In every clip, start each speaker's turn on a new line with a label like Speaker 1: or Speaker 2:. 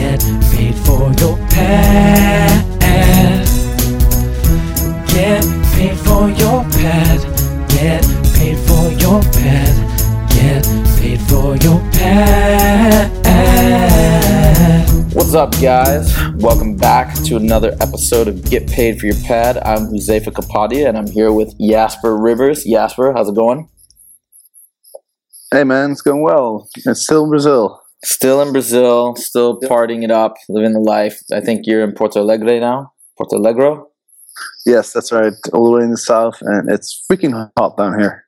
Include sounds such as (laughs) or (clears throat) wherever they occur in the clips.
Speaker 1: Get paid for your pad. Get paid for your pad. Get paid for your pad. Get paid for your pad.
Speaker 2: What's up, guys? Welcome back to another episode of Get Paid for Your Pad. I'm Josefa Kapadia and I'm here with Jasper Rivers. Jasper, how's it going?
Speaker 3: Hey man, it's going well. It's still Brazil.
Speaker 2: Still in Brazil, still partying it up, living the life. I think you're in Porto Alegre now. Porto Alegre?
Speaker 3: Yes, that's right. All the way in the south, and it's freaking hot down here.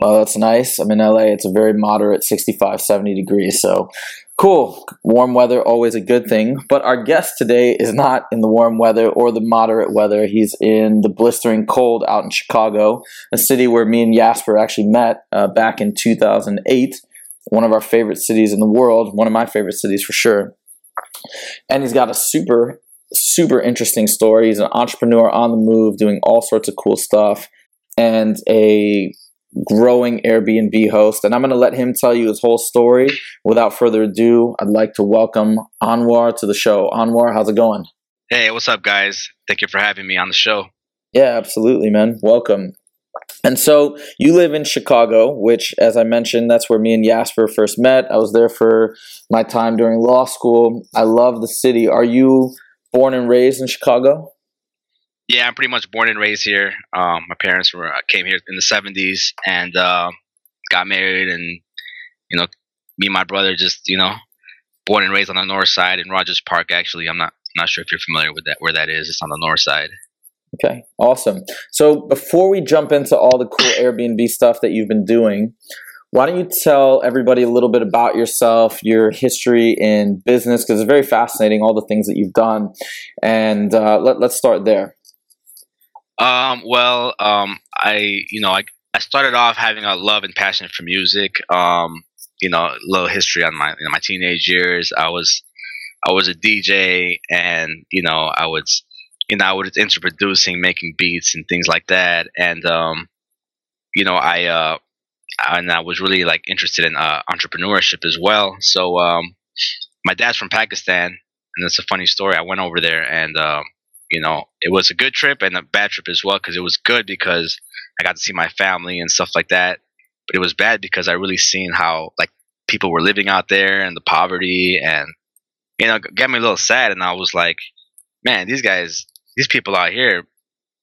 Speaker 2: Well, that's nice. I'm in LA. It's a very moderate 65, 70 degrees. So cool. Warm weather, always a good thing. But our guest today is not in the warm weather or the moderate weather. He's in the blistering cold out in Chicago, a city where me and Jasper actually met uh, back in 2008. One of our favorite cities in the world, one of my favorite cities for sure. And he's got a super, super interesting story. He's an entrepreneur on the move, doing all sorts of cool stuff, and a growing Airbnb host. And I'm going to let him tell you his whole story. Without further ado, I'd like to welcome Anwar to the show. Anwar, how's it going?
Speaker 4: Hey, what's up, guys? Thank you for having me on the show.
Speaker 2: Yeah, absolutely, man. Welcome. And so you live in Chicago, which, as I mentioned, that's where me and Jasper first met. I was there for my time during law school. I love the city. Are you born and raised in Chicago?
Speaker 4: Yeah, I'm pretty much born and raised here. Um, my parents were uh, came here in the '70s and uh, got married, and you know, me and my brother just you know, born and raised on the north side in Rogers Park. Actually, I'm not not sure if you're familiar with that where that is. It's on the north side.
Speaker 2: Okay, awesome. So before we jump into all the cool Airbnb stuff that you've been doing, why don't you tell everybody a little bit about yourself, your history in business, because it's very fascinating, all the things that you've done. And uh, let, let's start there.
Speaker 4: Um, well, um, I, you know, I, I started off having a love and passion for music. Um, you know, a little history on my, in my teenage years. I was, I was a DJ and, you know, I was, you know, I was into producing, making beats and things like that. And, um, you know, I, uh, and I was really like interested in uh, entrepreneurship as well. So, um, my dad's from Pakistan, and it's a funny story. I went over there, and um, you know, it was a good trip and a bad trip as well because it was good because I got to see my family and stuff like that. But it was bad because I really seen how like people were living out there and the poverty and you know, got me a little sad. And I was like, man, these guys, these people out here,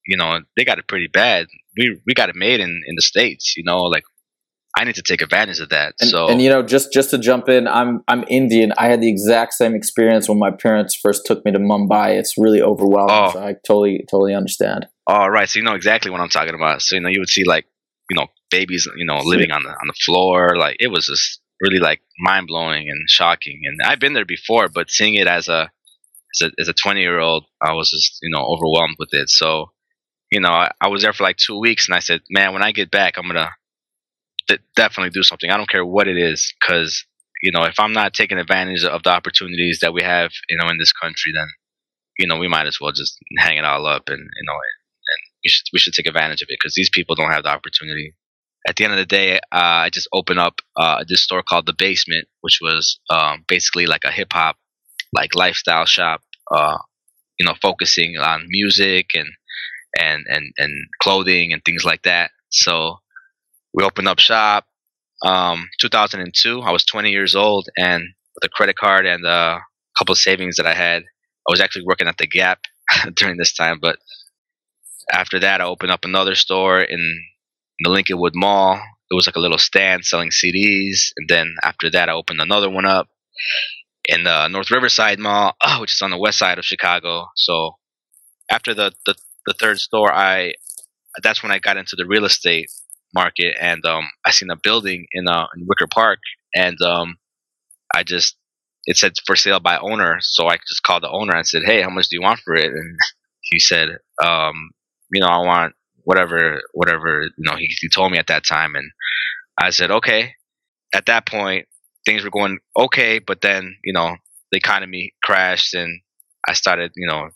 Speaker 4: you know, they got it pretty bad. We we got it made in in the states, you know, like I need to take advantage of that.
Speaker 2: And,
Speaker 4: so
Speaker 2: and you know, just just to jump in, I'm I'm Indian. I had the exact same experience when my parents first took me to Mumbai. It's really overwhelming.
Speaker 4: Oh.
Speaker 2: So I totally totally understand.
Speaker 4: All right, so you know exactly what I'm talking about. So you know, you would see like you know babies, you know, living on the on the floor. Like it was just really like mind blowing and shocking. And I've been there before, but seeing it as a as a as a 20 year old, I was just you know overwhelmed with it. So you know, I, I was there for like two weeks, and I said, man, when I get back, I'm gonna d- definitely do something. I don't care what it is, because you know, if I'm not taking advantage of the opportunities that we have, you know, in this country, then you know, we might as well just hang it all up and you know, and we should we should take advantage of it because these people don't have the opportunity. At the end of the day, uh, I just opened up uh, this store called The Basement, which was um, basically like a hip hop, like lifestyle shop. Uh, you know, focusing on music and and and and clothing and things like that. So we opened up shop. Um, 2002. I was 20 years old, and with a credit card and a couple of savings that I had, I was actually working at the Gap (laughs) during this time. But after that, I opened up another store in the Lincolnwood Mall. It was like a little stand selling CDs, and then after that, I opened another one up in the North Riverside Mall, which is on the west side of Chicago. So after the the, the third store, I that's when I got into the real estate market, and um, I seen a building in uh, in Wicker Park, and um, I just it said for sale by owner. So I just called the owner and said, "Hey, how much do you want for it?" And (laughs) he said, um, "You know, I want whatever, whatever." You know, he, he told me at that time, and I said, "Okay." At that point, things were going okay, but then you know the economy crashed, and I started, you know,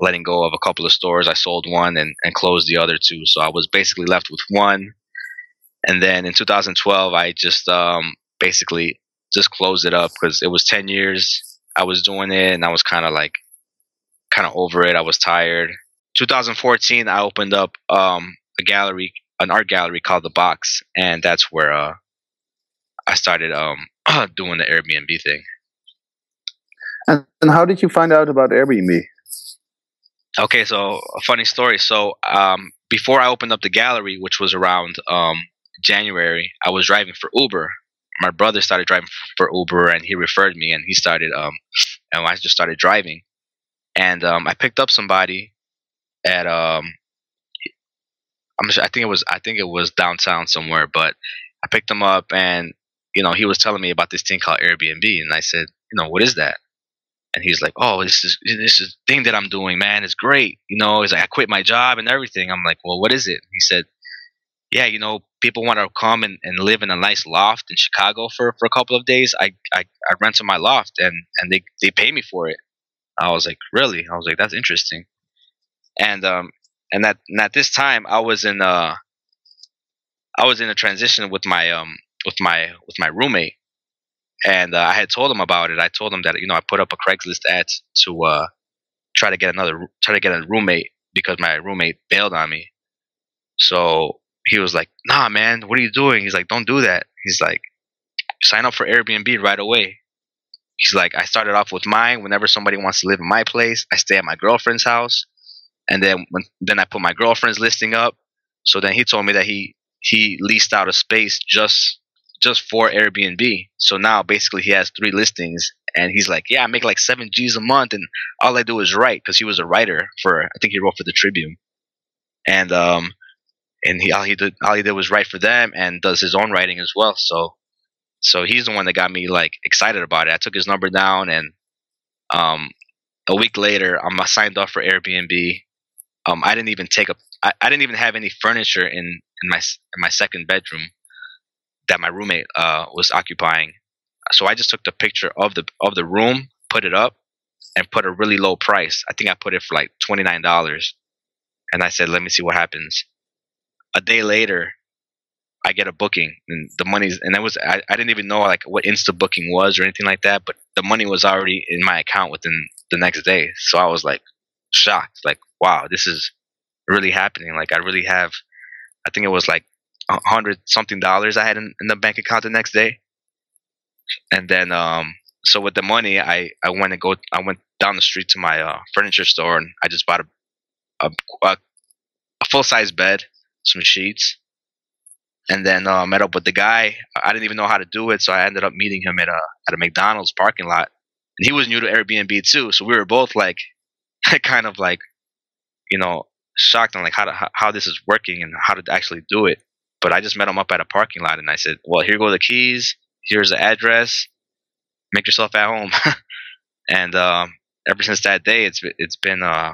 Speaker 4: letting go of a couple of stores. I sold one and, and closed the other two. So I was basically left with one. And then in 2012, I just um, basically just closed it up because it was 10 years I was doing it and I was kind of like, kind of over it. I was tired. 2014, I opened up um, a gallery, an art gallery called The Box. And that's where uh, I started um, (clears throat) doing the Airbnb thing.
Speaker 3: And, and how did you find out about Airbnb?
Speaker 4: Okay, so a funny story. So um, before I opened up the gallery, which was around um, January, I was driving for Uber. My brother started driving for Uber, and he referred me, and he started, um, and I just started driving, and um, I picked up somebody at, um, I'm sure, I think it was, I think it was downtown somewhere, but I picked him up, and you know, he was telling me about this thing called Airbnb, and I said, you know, what is that? and he's like, "Oh, this is this is thing that I'm doing, man. It's great." You know, he's like, "I quit my job and everything." I'm like, "Well, what is it?" He said, "Yeah, you know, people want to come and, and live in a nice loft in Chicago for, for a couple of days. I, I I rent to my loft and and they they pay me for it." I was like, "Really?" I was like, "That's interesting." And um and at and at this time, I was in uh I was in a transition with my um with my with my roommate and uh, I had told him about it. I told him that you know I put up a Craigslist ad to uh, try to get another try to get a roommate because my roommate bailed on me. So he was like, "Nah, man, what are you doing?" He's like, "Don't do that." He's like, "Sign up for Airbnb right away." He's like, "I started off with mine. Whenever somebody wants to live in my place, I stay at my girlfriend's house, and then when then I put my girlfriend's listing up." So then he told me that he he leased out a space just just for Airbnb. So now basically he has three listings, and he's like, "Yeah, I make like seven G's a month, and all I do is write because he was a writer for I think he wrote for the Tribune, and um, and he all he did all he did was write for them and does his own writing as well. So so he's the one that got me like excited about it. I took his number down, and um, a week later, I'm signed up for Airbnb. Um, I didn't even take a I, I didn't even have any furniture in in my in my second bedroom that my roommate uh, was occupying. So I just took the picture of the of the room, put it up, and put a really low price. I think I put it for like twenty nine dollars, and I said, "Let me see what happens." A day later, I get a booking, and the money's and that was I, I didn't even know like what Insta booking was or anything like that, but the money was already in my account within the next day. So I was like shocked, like, "Wow, this is really happening!" Like I really have. I think it was like hundred something dollars I had in, in, the bank account the next day. And then, um, so with the money, I, I went and go, I went down the street to my uh, furniture store and I just bought a, a, a, a full size bed, some sheets, and then uh, met up with the guy. I didn't even know how to do it, so I ended up meeting him at a at a McDonald's parking lot. And he was new to Airbnb too, so we were both like, (laughs) kind of like, you know, shocked on like how to, how, how this is working and how to actually do it. But I just met him up at a parking lot and I said, well, here go the keys. Here's the address. Make yourself at home. (laughs) and um, ever since that day, it's it's been uh,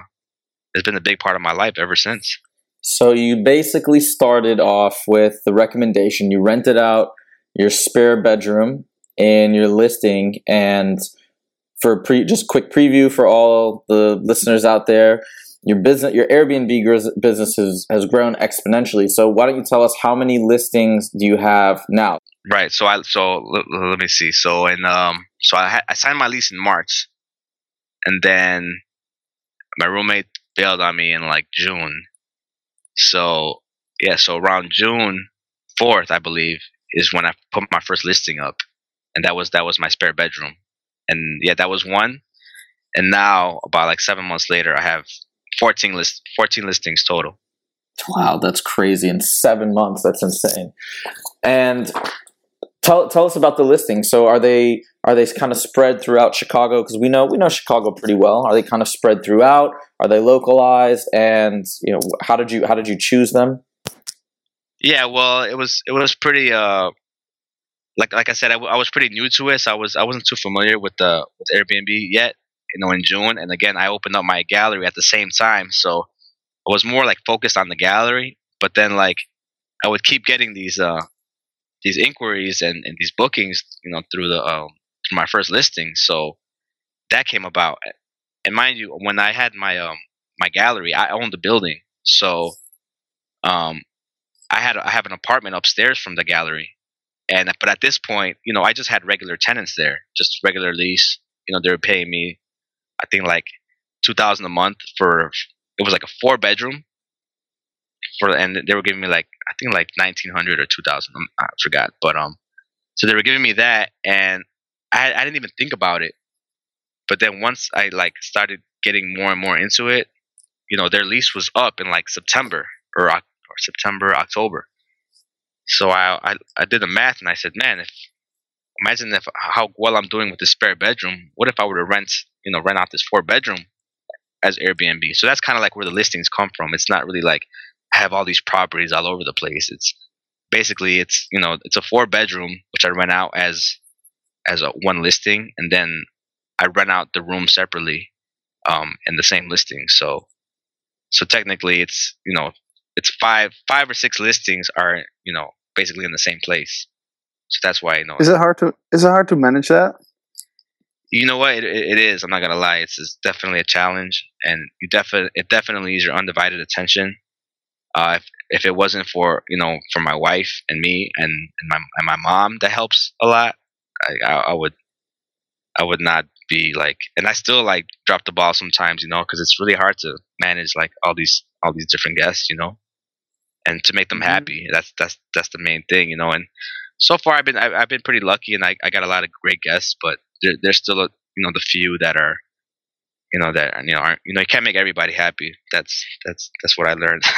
Speaker 4: it's been a big part of my life ever since.
Speaker 2: So you basically started off with the recommendation. You rented out your spare bedroom in your listing, and for pre, just quick preview for all the listeners out there, your business, your Airbnb business has, has grown exponentially. So why don't you tell us how many listings do you have now?
Speaker 4: Right. So I so let, let me see. So and um so I ha- I signed my lease in March, and then my roommate bailed on me in like June. So yeah, so around June fourth, I believe, is when I put my first listing up, and that was that was my spare bedroom, and yeah, that was one. And now, about like seven months later, I have 14 list 14 listings total.
Speaker 2: Wow, that's crazy in 7 months. That's insane. And tell tell us about the listings. So are they are they kind of spread throughout Chicago because we know we know Chicago pretty well. Are they kind of spread throughout? Are they localized and you know how did you how did you choose them?
Speaker 4: Yeah, well, it was it was pretty uh like like I said, I, w- I was pretty new to it, so I was I wasn't too familiar with the with Airbnb yet. You know, in June, and again, I opened up my gallery at the same time, so I was more like focused on the gallery. But then, like, I would keep getting these uh these inquiries and, and these bookings, you know, through the um through my first listing. So that came about, and mind you, when I had my um my gallery, I owned the building, so um I had I have an apartment upstairs from the gallery, and but at this point, you know, I just had regular tenants there, just regular lease. You know, they were paying me, I think like two thousand a month for it was like a four bedroom. For and they were giving me like I think like nineteen hundred or two thousand. I forgot, but um, so they were giving me that, and I I didn't even think about it. But then once I like started getting more and more into it, you know, their lease was up in like September or or September October. So I, I I did the math and I said, man, if imagine if how well I'm doing with this spare bedroom. What if I were to rent, you know, rent out this four bedroom as Airbnb? So that's kind of like where the listings come from. It's not really like I have all these properties all over the place. It's basically it's you know it's a four bedroom which I rent out as as a one listing, and then I rent out the room separately um, in the same listing. So so technically it's you know it's five five or six listings are you know basically in the same place. So that's why you know
Speaker 3: Is it hard to is it hard to manage that?
Speaker 4: You know what it, it is. I'm not gonna lie. It's, it's definitely a challenge, and you definitely it definitely is your undivided attention. Uh, if if it wasn't for you know for my wife and me and, and my and my mom that helps a lot, I, I I would I would not be like, and I still like drop the ball sometimes, you know, because it's really hard to manage like all these all these different guests, you know, and to make them
Speaker 3: Mhm.
Speaker 4: happy. That's that's that's the main thing, you know. And so far, I've been I've, I've been pretty lucky, and I, I got a lot of great guests, but there, there's still a, you know the few that are, you know, that you know aren't you know you can't make everybody happy. That's that's that's what I learned. (laughs)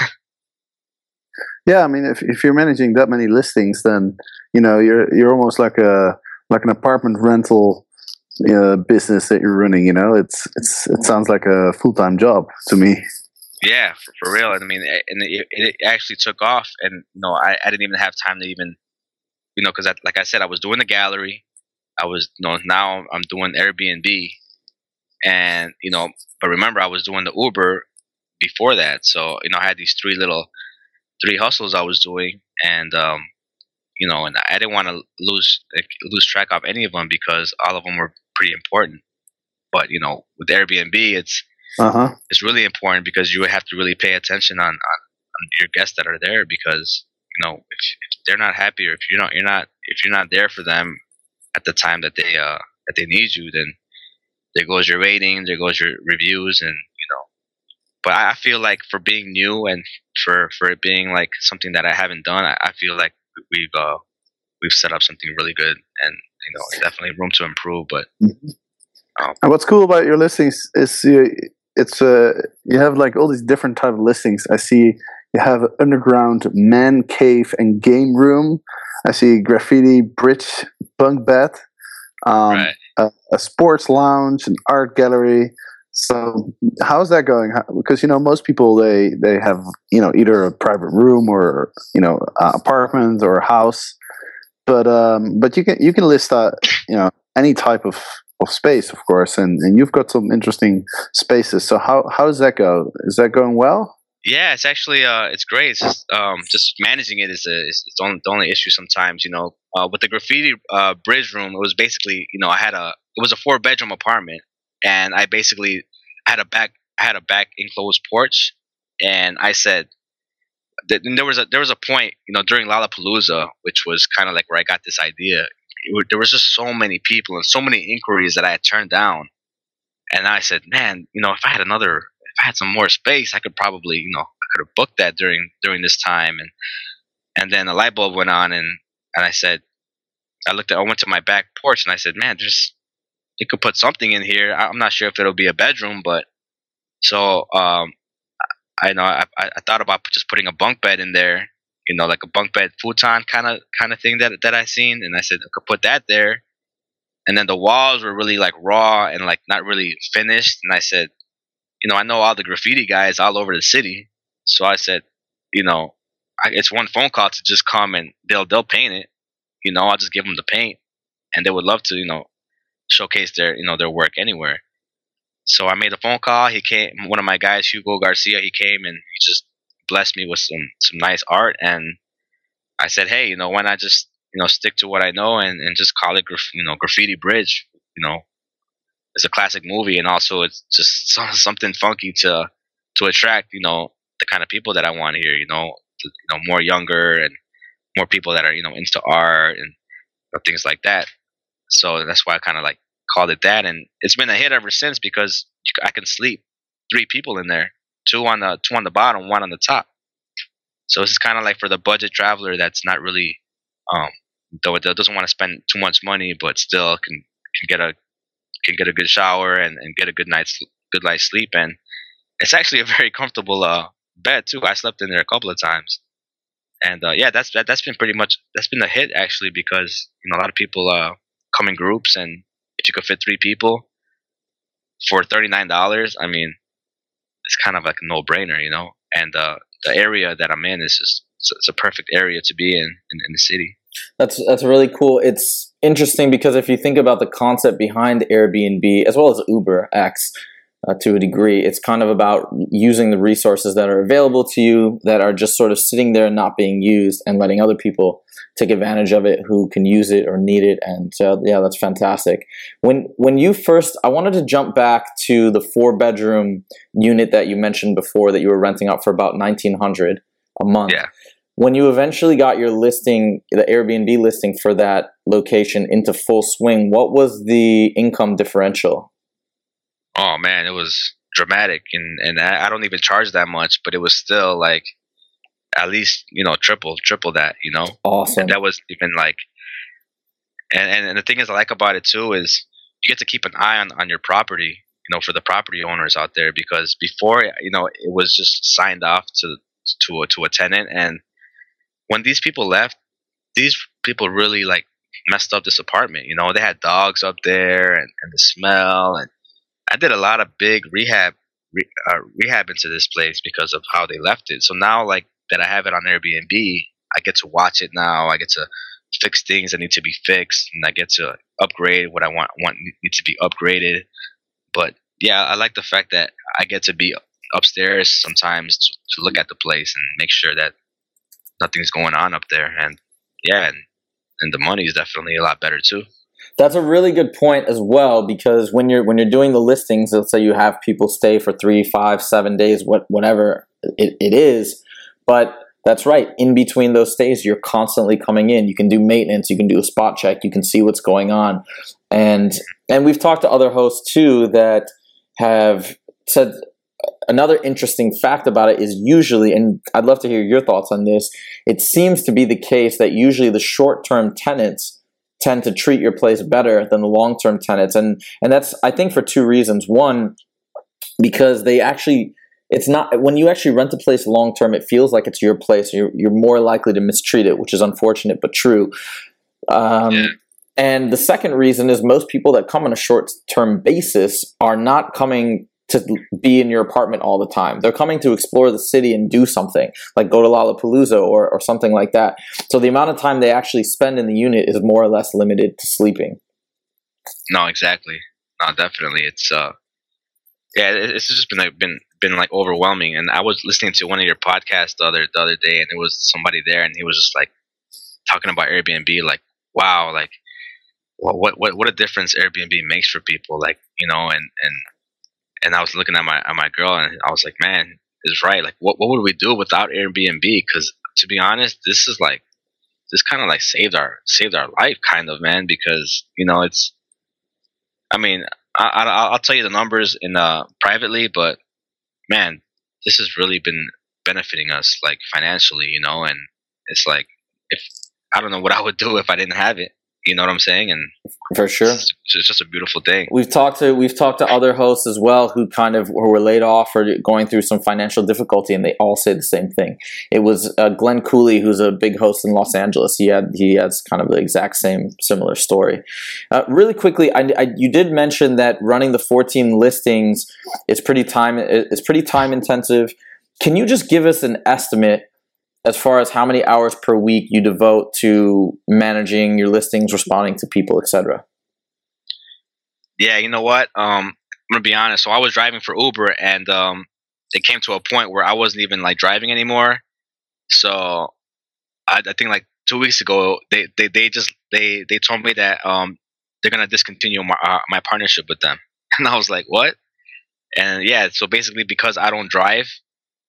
Speaker 3: Yeah, I mean, if if you're managing that many listings, then you know you're you're almost like a like an apartment rental uh, business that you're running. You know, it's it's it sounds like a full time job to me.
Speaker 4: Yeah, for, for real. And I mean, and it, it actually took off. And you know, I, I didn't even have time to even, you know, because like I said, I was doing the gallery. I was, you know, now I'm doing Airbnb, and you know, but remember, I was doing the Uber before that. So you know, I had these three little, three hustles I was doing, and um, you know, and I didn't want to lose like, lose track of any of them because all of them were pretty important. But you know, with Airbnb, it's
Speaker 3: Uh huh.
Speaker 4: it's really important because you have to really pay attention on, on, on your guests that are there because you know if, if they're not happy or if you're not you're not if you're not there for them at the time that they uh that they need you then there goes your rating there goes your reviews and you know but I feel like for being new and for for it being like something that I haven't done I, I feel like we've uh we've set up something really good and you know definitely room to improve but
Speaker 3: And what's cool about your listings is you, it's uh, you have like all these different type of listings. I see you have an underground man cave and game room. I see graffiti bridge bunk bed, um,
Speaker 4: right
Speaker 3: a, a sports lounge, an art gallery. So how's that going? How, because you know most people they they have you know either a private room or you know uh, apartment or a house, but um, but you can you can list uh, you know any type of of space, of course, and, and you've got some interesting spaces. So how how does that go? Is that going well?
Speaker 4: Yeah, it's actually uh, it's great. It's just um, just managing it is, a, is the only, the only issue sometimes. You know, uh, with the graffiti uh, bridge room, it was basically you know I had a it was a four bedroom apartment, and I basically had a back I had a back enclosed porch, and I said that there was a there was a point you know during Lollapalooza, which was kind of like where I got this idea. It, there was just so many people and so many inquiries that I had turned down, and I said, man, you know, if I had another I had some more space, I could probably, you know, I could have booked that during during this time. And and then a light bulb went on, and and I said, I looked at, I went to my back porch, and I said, man, there's, you could put something in here. I'm not sure if it'll be a bedroom, but so um, I know I I thought about just putting a bunk bed in there, you know, like a bunk bed futon kind of kind of thing that that I seen, and I said I could put that there. And then the walls were really like raw and like not really finished, and I said, you know, I know all the graffiti guys all over the city. So I said, you know, I, it's one phone call to just come and they'll they'll paint it. You know, I'll just give them the paint, and they would love to, you know, showcase their, you know, their work anywhere. So I made a phone call. He came, one of my guys, Hugo Garcia. He came and he just blessed me with some some nice art, and I said, hey, you know, why not just you know stick to what I know and and just call it, graf- you know, Graffiti Bridge. You know, it's a classic movie, and also it's just (laughs) something funky to to attract, you know, the kind of people that I want here. You know, to, you know, more younger and more people that are you know into art and you know, things like that. So that's why I kind of like called it that, and it's been a hit ever since because I can sleep three people in there, two on the two on the bottom, one on the top. So this is kind of like for the budget traveler that's not really, um, though it doesn't want to spend too much money, but still can can get a can get a good shower and, and get a good night's good night's sleep, and it's actually a very comfortable uh, bed too. I slept in there a couple of times, and uh, yeah, that's that, that's been pretty much that's been a hit actually because you know a lot of people uh, come in groups, and if you could fit three people for thirty nine dollars, I mean, it's kind of like a no brainer, you know. And uh, the area that I'm in is just it's a perfect area to be in, in in the city.
Speaker 2: That's that's really cool. It's interesting because if you think about the concept behind Airbnb as well as Uber X uh, to a degree, it's kind of about using the resources that are available to you that are just sort of sitting there and not being used and letting other people take advantage of it who can use it or need it. And so yeah, that's fantastic. When when you first, I wanted to jump back to the four bedroom unit that you mentioned before that you were renting out for about nineteen hundred a month
Speaker 4: Yeah.
Speaker 2: When you eventually got your listing, the Airbnb listing for that location into full swing, what was the income differential?
Speaker 4: Oh man, it was dramatic, and and I I don't even charge that much, but it was still like at least you know triple triple that, you know.
Speaker 2: Awesome.
Speaker 4: And that was even like, and, and and the thing is I like about it too is you get to keep an eye on on your property, you know, for the property owners out there because before you know it was just signed off to to a, to a tenant, and when these people left, these people really like messed up this apartment. You know, they had dogs up there and, and the smell, and I did a lot of big rehab re, uh, rehab into this place because of how they left it. So now, like that, I have it on Airbnb. I get to watch it now. I get to fix things that need to be fixed, and I get to upgrade what I want want need to be upgraded. But yeah, I like the fact that I get to be upstairs sometimes to, to look at the place and make sure that nothing's going on up there. And yeah, and, and the money is definitely a lot better too.
Speaker 2: That's a really good point as well because when you're when you're doing the listings, let's say you have people stay for three, five, seven days, what whatever it, it is, but that's right. In between those stays, you're constantly coming in. You can do maintenance. You can do a spot check. You can see what's going on, and and we've talked to other hosts too that have said another interesting fact about it is usually, and I'd love to hear your thoughts on this. It seems to be the case that usually the short-term tenants tend to treat your place better than the long-term tenants, and and that's I think for two reasons. One, because they actually it's not when you actually rent a place long term it feels like it's your place you're, you're more likely to mistreat it which is unfortunate but true um,
Speaker 4: Yeah.
Speaker 2: and the second reason is most people that come on a short term basis are not coming to be in your apartment all the time they're coming to explore the city and do something like go to lollapalooza or, or something like that so the amount of time they actually spend in the unit is more or less limited to sleeping
Speaker 4: No, exactly. No, definitely. It's uh, yeah, it's just been like been been like overwhelming. And I was listening to one of your podcasts the other the other day, and there was somebody there, and he was just like talking about Airbnb, like wow, like what what what a difference Airbnb makes for people, like you know, and and and I was looking at my at my girl, and I was like, man, is right. Like, what what would we do without Airbnb? Because to be honest, this is like this kind of like saved our saved our life, kind of man, because you know it's I mean, I, I, I'll tell you the numbers in uh, privately, but man, this has really been benefiting us like financially, you know. And it's like if I don't know what I would do if I didn't have it. You know what I'm saying? And
Speaker 2: for sure
Speaker 4: it's, it's just a beautiful thing.
Speaker 2: We've talked to we've talked to other hosts as well who kind of who were laid off or going through some financial difficulty, and they all say the same thing. It was uh, Glenn Cooley, who's a big host in Los Angeles. He had he has kind of the exact same similar story. Uh, really quickly, I, I, you did mention that running the 14 listings is pretty time it's pretty time intensive. Can you just give us an estimate as far as how many hours per week you devote to managing your listings, responding to people, etc.
Speaker 4: Yeah, you know what? Um, I'm gonna be honest. So I was driving for Uber, and um, it came to a point where I wasn't even like driving anymore. So I, I think like two weeks ago, they, they, they just they they told me that um they're gonna discontinue my uh, my partnership with them, (laughs) and I was like, what? And yeah, so basically because I don't drive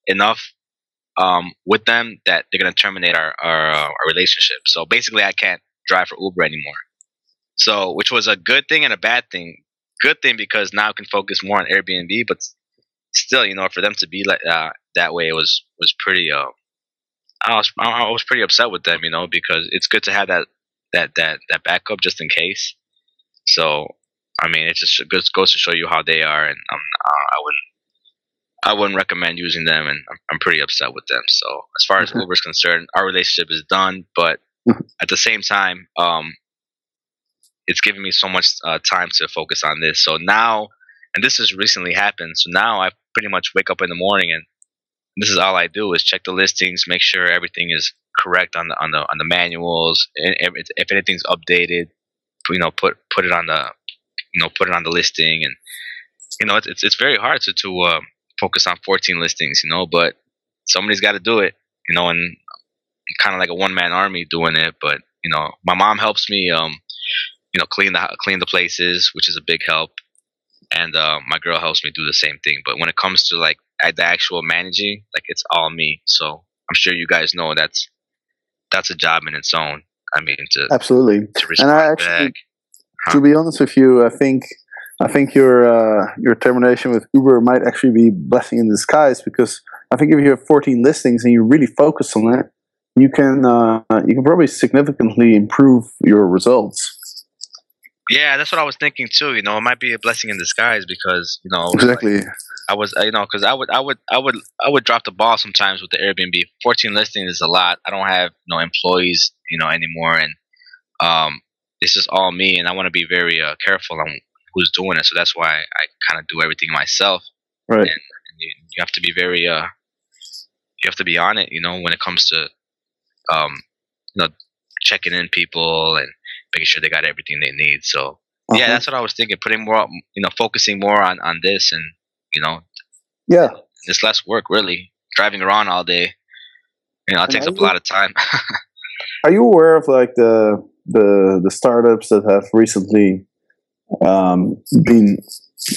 Speaker 4: enough um with them, that they're gonna terminate our our, uh, our relationship. So basically, I can't drive for Uber anymore. So which was a good thing and a bad thing. Good thing because now I can focus more on Airbnb, but still, you know, for them to be like uh, that way it was was pretty. Uh, I was I was pretty upset with them, you know, because it's good to have that that that that backup just in case. So I mean, it just goes goes to show you how they are, and um, I wouldn't I wouldn't recommend using them, and I'm, I'm pretty upset with them. So as far as
Speaker 3: Mhm.
Speaker 4: Uber's concerned, our relationship is done, but
Speaker 3: Mhm.
Speaker 4: at the same time, um, it's giving me so much uh, time to focus on this. So now, and this has recently happened. So now I pretty much wake up in the morning and this is all I do is check the listings, make sure everything is correct on the on the on the manuals, and if, if anything's updated, you know, put put it on the you know put it on the listing, and you know it's it's, it's very hard to to um, focus on 14 listings, you know, but somebody's got to do it, you know, and kind of like a one man army doing it, but you know, my mom helps me um you know clean the clean the places, which is a big help, and uh, my girl helps me do the same thing. But when it comes to like the actual managing, like it's all me. So I'm sure you guys know that's that's a job in its own. I mean, to
Speaker 3: Absolutely.
Speaker 4: to
Speaker 3: And I actually,
Speaker 4: back.
Speaker 3: to be honest with you, I think I think your uh, your termination with Uber might actually be blessing in disguise because I think if you have 14 listings and you really focus on it, you can uh, you can probably significantly improve your results.
Speaker 4: Yeah, that's what I was thinking too. You know, it might be a blessing in disguise because you know, like,
Speaker 3: Exactly.
Speaker 4: I was, you know, because I would, I would, I would, I would drop the ball sometimes with the Airbnb. Fourteen listings is a lot. I don't have no employees, you know, anymore, and um, it's just all me, and I want to be very uh, careful on who's doing it. So that's why I kind of do everything myself.
Speaker 3: Right.
Speaker 4: And you, you have to be very, uh, you have to be on it, you know, when it comes to, um, you know, checking in people and making sure they got everything they need. So yeah,
Speaker 3: Uh-huh.
Speaker 4: that's what I was thinking. Putting more, you know, focusing more on on this, and you know,
Speaker 3: yeah.
Speaker 4: it's less work really. Driving around all day, you know, it takes up a lot of time. (laughs)
Speaker 3: Are you aware of like the the the startups that have recently um, been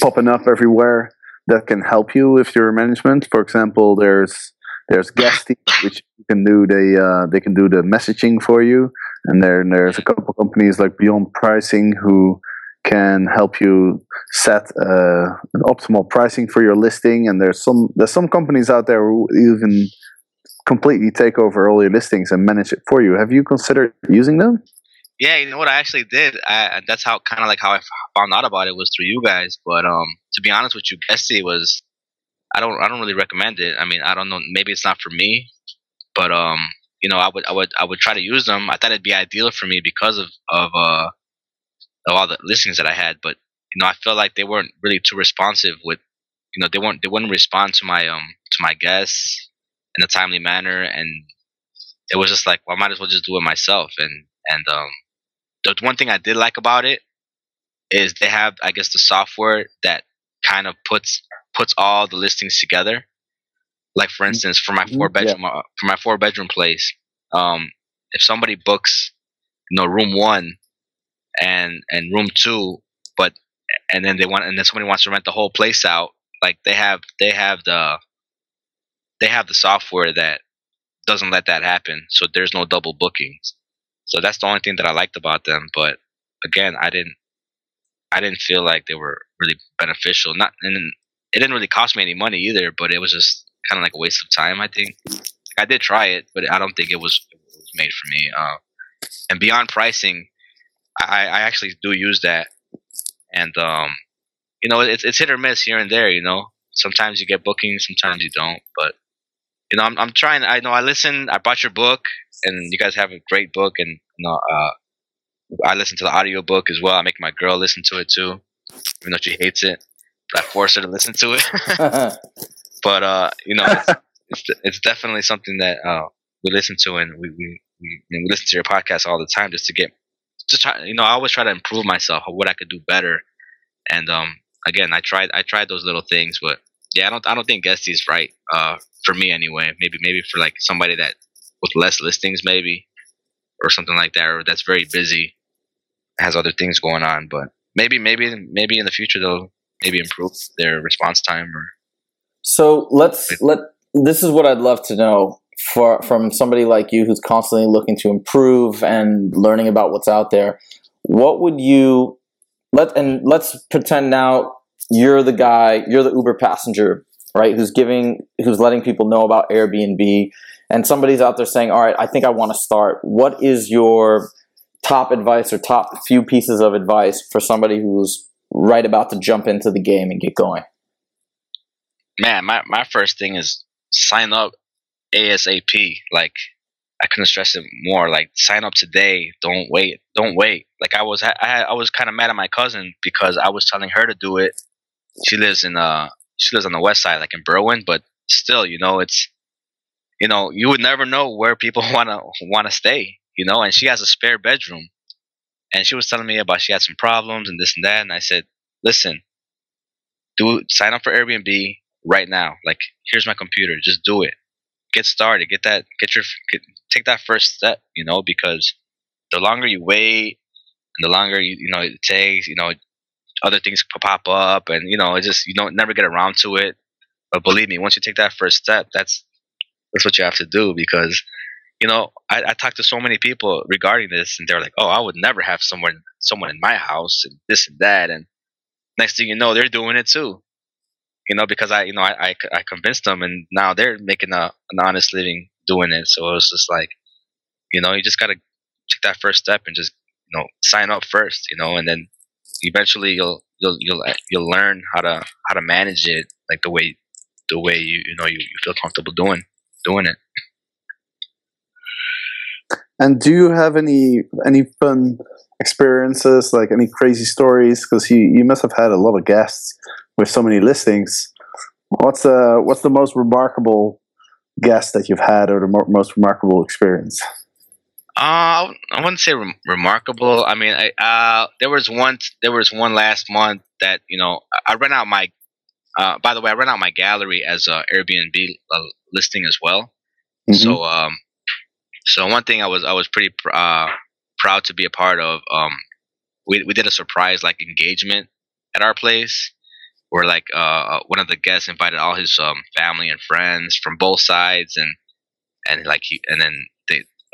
Speaker 3: popping up everywhere that can help you with your management? For example, there's there's Guesty, which can do they uh, they can do the messaging for you, and then there's a couple companies like Beyond Pricing who can help you set uh, an optimal pricing for your listing. And there's some there's some companies out there who even completely take over all your listings and manage it for you. Have you considered using them?
Speaker 4: Yeah, you know what I actually did. I, that's how kind of like how I found out about it was through you guys. But um, to be honest with you, Guesty was. I don't. I don't really recommend it. I mean, I don't know. Maybe it's not for me, but um, you know, I would. I would. I would try to use them. I thought it'd be ideal for me because of of uh of all the listings that I had. But you know, I felt like they weren't really too responsive with. You know, they weren't. They wouldn't respond to my um to my guests in a timely manner, and it was just like, well, I might as well just do it myself. And and um, the one thing I did like about it is they have, I guess, the software that kind of puts puts all the listings together. Like for instance, for my four bedroom uh, for my four bedroom place, um, if somebody books, you know, room one and and room two, but and then they want and then somebody wants to rent the whole place out, like they have they have the they have the software that doesn't let that happen, so there's no double bookings. So that's the only thing that I liked about them. But again, I didn't I didn't feel like they were really beneficial. Not and it didn't really cost me any money either, but it was just kind of like a waste of time. I think I did try it, but I don't think it was, it was made for me. Uh, and beyond pricing, I, I actually do use that, and um, you know, it's it's hit or miss here and there. You know, sometimes you get bookings, sometimes you don't. But you know, I'm I'm trying. I know I listen. I bought your book, and you guys have a great book, and you know, uh, I listen to the audio book as well. I make my girl listen to it too, even though she hates it. But I force her to listen to it. (laughs) (laughs) but uh, you know, it's, it's it's definitely something that uh, we listen to and we we, we, and we listen to your podcast all the time just to get just try you know I always try to improve myself what I could do better and um again I tried I tried those little things but yeah I don't I don't think Guesty is right uh for me anyway maybe maybe for like somebody that with less listings maybe or something like that or that's very busy has other things going on but maybe maybe maybe in the future they'll maybe improve their response time or
Speaker 2: So let's let. This is what I'd love to know for from somebody like you who's constantly looking to improve and learning about what's out there. What would you let and let's pretend now you're the guy, you're the Uber passenger, right? Who's giving, who's letting people know about Airbnb, and somebody's out there saying, "All right, I think I want to start." What is your top advice or top few pieces of advice for somebody who's right about to jump into the game and get going?
Speaker 4: man, my, my first thing is sign up ASAP. Like I couldn't stress it more. Like sign up today. Don't wait. Don't wait. Like I was I, I was kind of mad at my cousin because I was telling her to do it. She lives in uh she lives on the west side, like in Berwyn, but still, you know, it's you know, you would never know where people (laughs) wanna wanna stay, you know, and she has a spare bedroom. And she was telling me about she had some problems and this and that, and I said, Listen, do sign up for Airbnb, right now. Like, here's my computer. Just do it. Get started. Get that. Get your. Get, take that first step. You know, because the longer you wait, and the longer you you know it takes, you know, other things pop up, and you know, it just you don't never get around to it. But believe me, once you take that first step, that's that's what you have to do because. You know, I, I talked to so many people regarding this, and they're like, "Oh, I would never have someone someone in my house, and this and that." And next thing you know, they're doing it too you know, because I, you know, I, I, I convinced them and now they're making a, an honest living doing it. So it was just like, you know, you just got to take that first step and just, you know, sign up first, you know, and then eventually you'll, you'll, you'll, you'll learn how to, how to manage it like the way, the way you, you know, you, you feel comfortable doing, doing it.
Speaker 3: And do you have any any fun experiences, like any crazy stories? Because you, you must have had a lot of guests with so many listings. What's the what's the most remarkable guest that you've had, or the mo- most remarkable experience?
Speaker 4: Uh, I wouldn't say rem- remarkable. I mean, I, uh, there was one. There was one last month that you know I, I ran out my. Uh, by the way, I ran out my gallery as a Airbnb uh, listing as well.
Speaker 3: Mhm.
Speaker 4: So, um, so one thing I was I was pretty pr- uh, proud to be a part of. Um, we we did a surprise like engagement at our place, where like uh one of the guests invited all his um family and friends from both sides, and and like he and then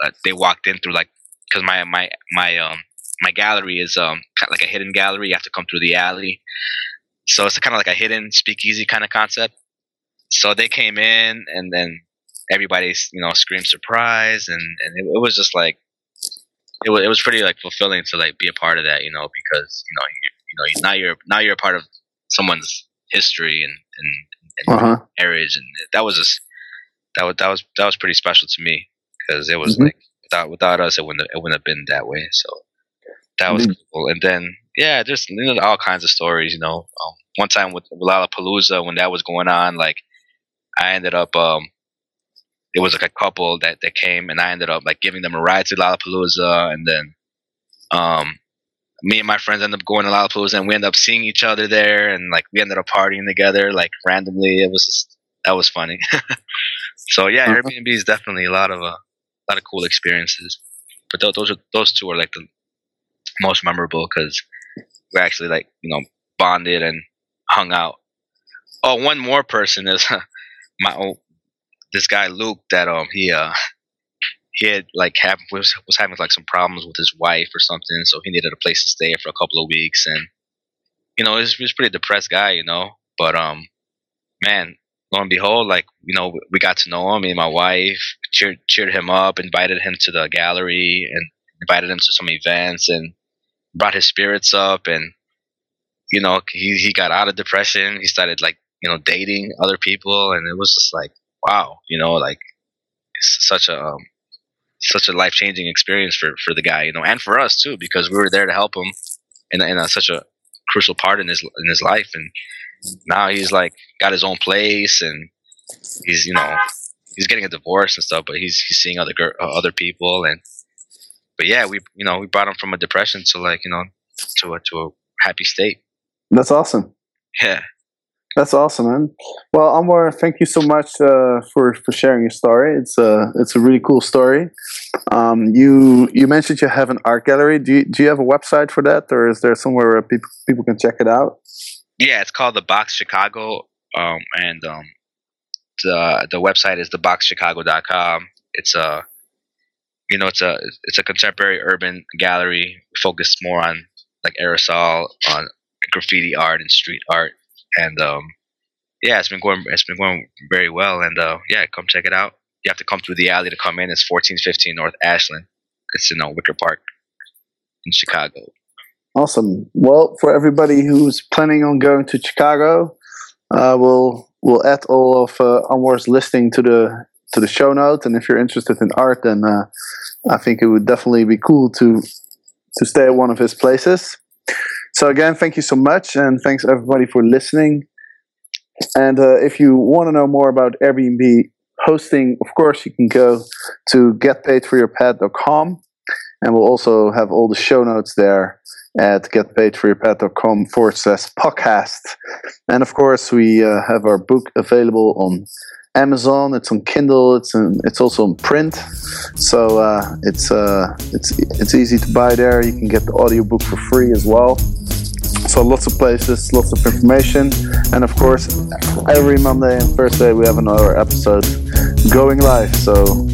Speaker 4: uh, they walked in through like because my my my um my gallery is um kind of like a hidden gallery. You have to come through the alley, so it's kind of like a hidden speakeasy kind of concept. So they came in, and then everybody you know screamed surprise, and and it, it was just like it was it was pretty like fulfilling to like be a part of that, you know, because you know you, you know now you're now you're a part of someone's history and and, and
Speaker 3: Uh huh.
Speaker 4: heritage, and that was just that was that was that was pretty special to me because it was
Speaker 3: Mhm.
Speaker 4: like without without us it wouldn't have, it wouldn't have been that way. So that was
Speaker 3: Indeed.
Speaker 4: cool. And then yeah, just you know, all kinds of stories. You know, um, one time with Lollapalooza when that was going on, like I ended up um it was like a couple that that came and I ended up like giving them a ride to Lollapalooza and then um me and my friends ended up going to Lollapalooza and we ended up seeing each other there and like we ended up partying together like randomly. It was just that was funny. (laughs) so yeah,
Speaker 3: Uh-huh.
Speaker 4: Airbnb is definitely a lot of uh, a lot of cool experiences. But tho- those are those two are like the most memorable because we actually like you know bonded and hung out. Oh, one more person is my oh, this guy Luke that um he uh he had like have, was was having like some problems with his wife or something, so he needed a place to stay for a couple of weeks, and you know he was, he was pretty depressed guy, you know. But um, man, lo and behold, like you know we got to know him. Me and my wife cheered cheered him up, invited him to the gallery, and invited him to some events, and brought his spirits up, and you know he he got out of depression. He started like you know dating other people, and it was just like wow, you know, like it's such a um, such a life changing experience for for the guy, you know, and for us too, because we were there to help him in, a, in a, such a crucial part in his in his life, and now he's like got his own place, and he's you know he's getting a divorce and stuff, but he's he's seeing other girl, uh, other people and. But yeah, we you know we brought him from a depression to like you know to a to a happy state.
Speaker 3: That's awesome.
Speaker 4: Yeah.
Speaker 3: That's awesome, man. Well, Anwar, thank you so much uh, for for sharing your story. It's a it's a really cool story. Um, you you mentioned you have an art gallery. Do you, do you have a website for that, or is there somewhere where people people can check it out?
Speaker 4: Yeah, it's called the Box Chicago, um, and um, the the website is theboxchicago.com. It's a you know it's a it's a contemporary urban gallery focused more on like aerosol on graffiti art and street art and um, yeah, it's been going it's been going very well. And uh, yeah, come check it out. You have to come through the alley to come in. It's fourteen fifteen North Ashland. It's in uh, Wicker Park in Chicago.
Speaker 3: Awesome. Well, for everybody who's planning on going to Chicago, uh, we'll we'll add all of uh, listing to the to the show note. And if you're interested in art, then uh, I think it would definitely be cool to to stay at one of his places. So again, thank you so much, and thanks everybody for listening. And uh, if you want to know more about Airbnb hosting, of course, you can go to getpaidforyourpad.com, and we'll also have all the show notes there at getpaidforyourpad.com forward slash podcast. And of course, we uh, have our book available on Amazon. It's on Kindle. It's in, it's also on print. So uh, it's uh, it's it's easy to buy there. You can get the audiobook for free as well. So lots of places, lots of information, and of course, every Monday and Thursday we have another episode going live. So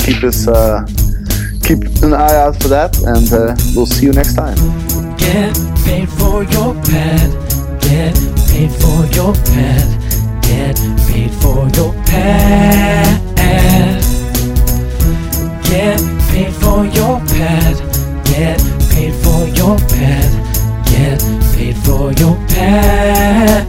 Speaker 3: keep us uh, keep an eye out for that, and uh, we'll see you next time.
Speaker 1: Get paid for your pad. Get paid for your pad. Get paid for your pad. Get paid for your pad. Get paid for your pad. Get paid for your pad.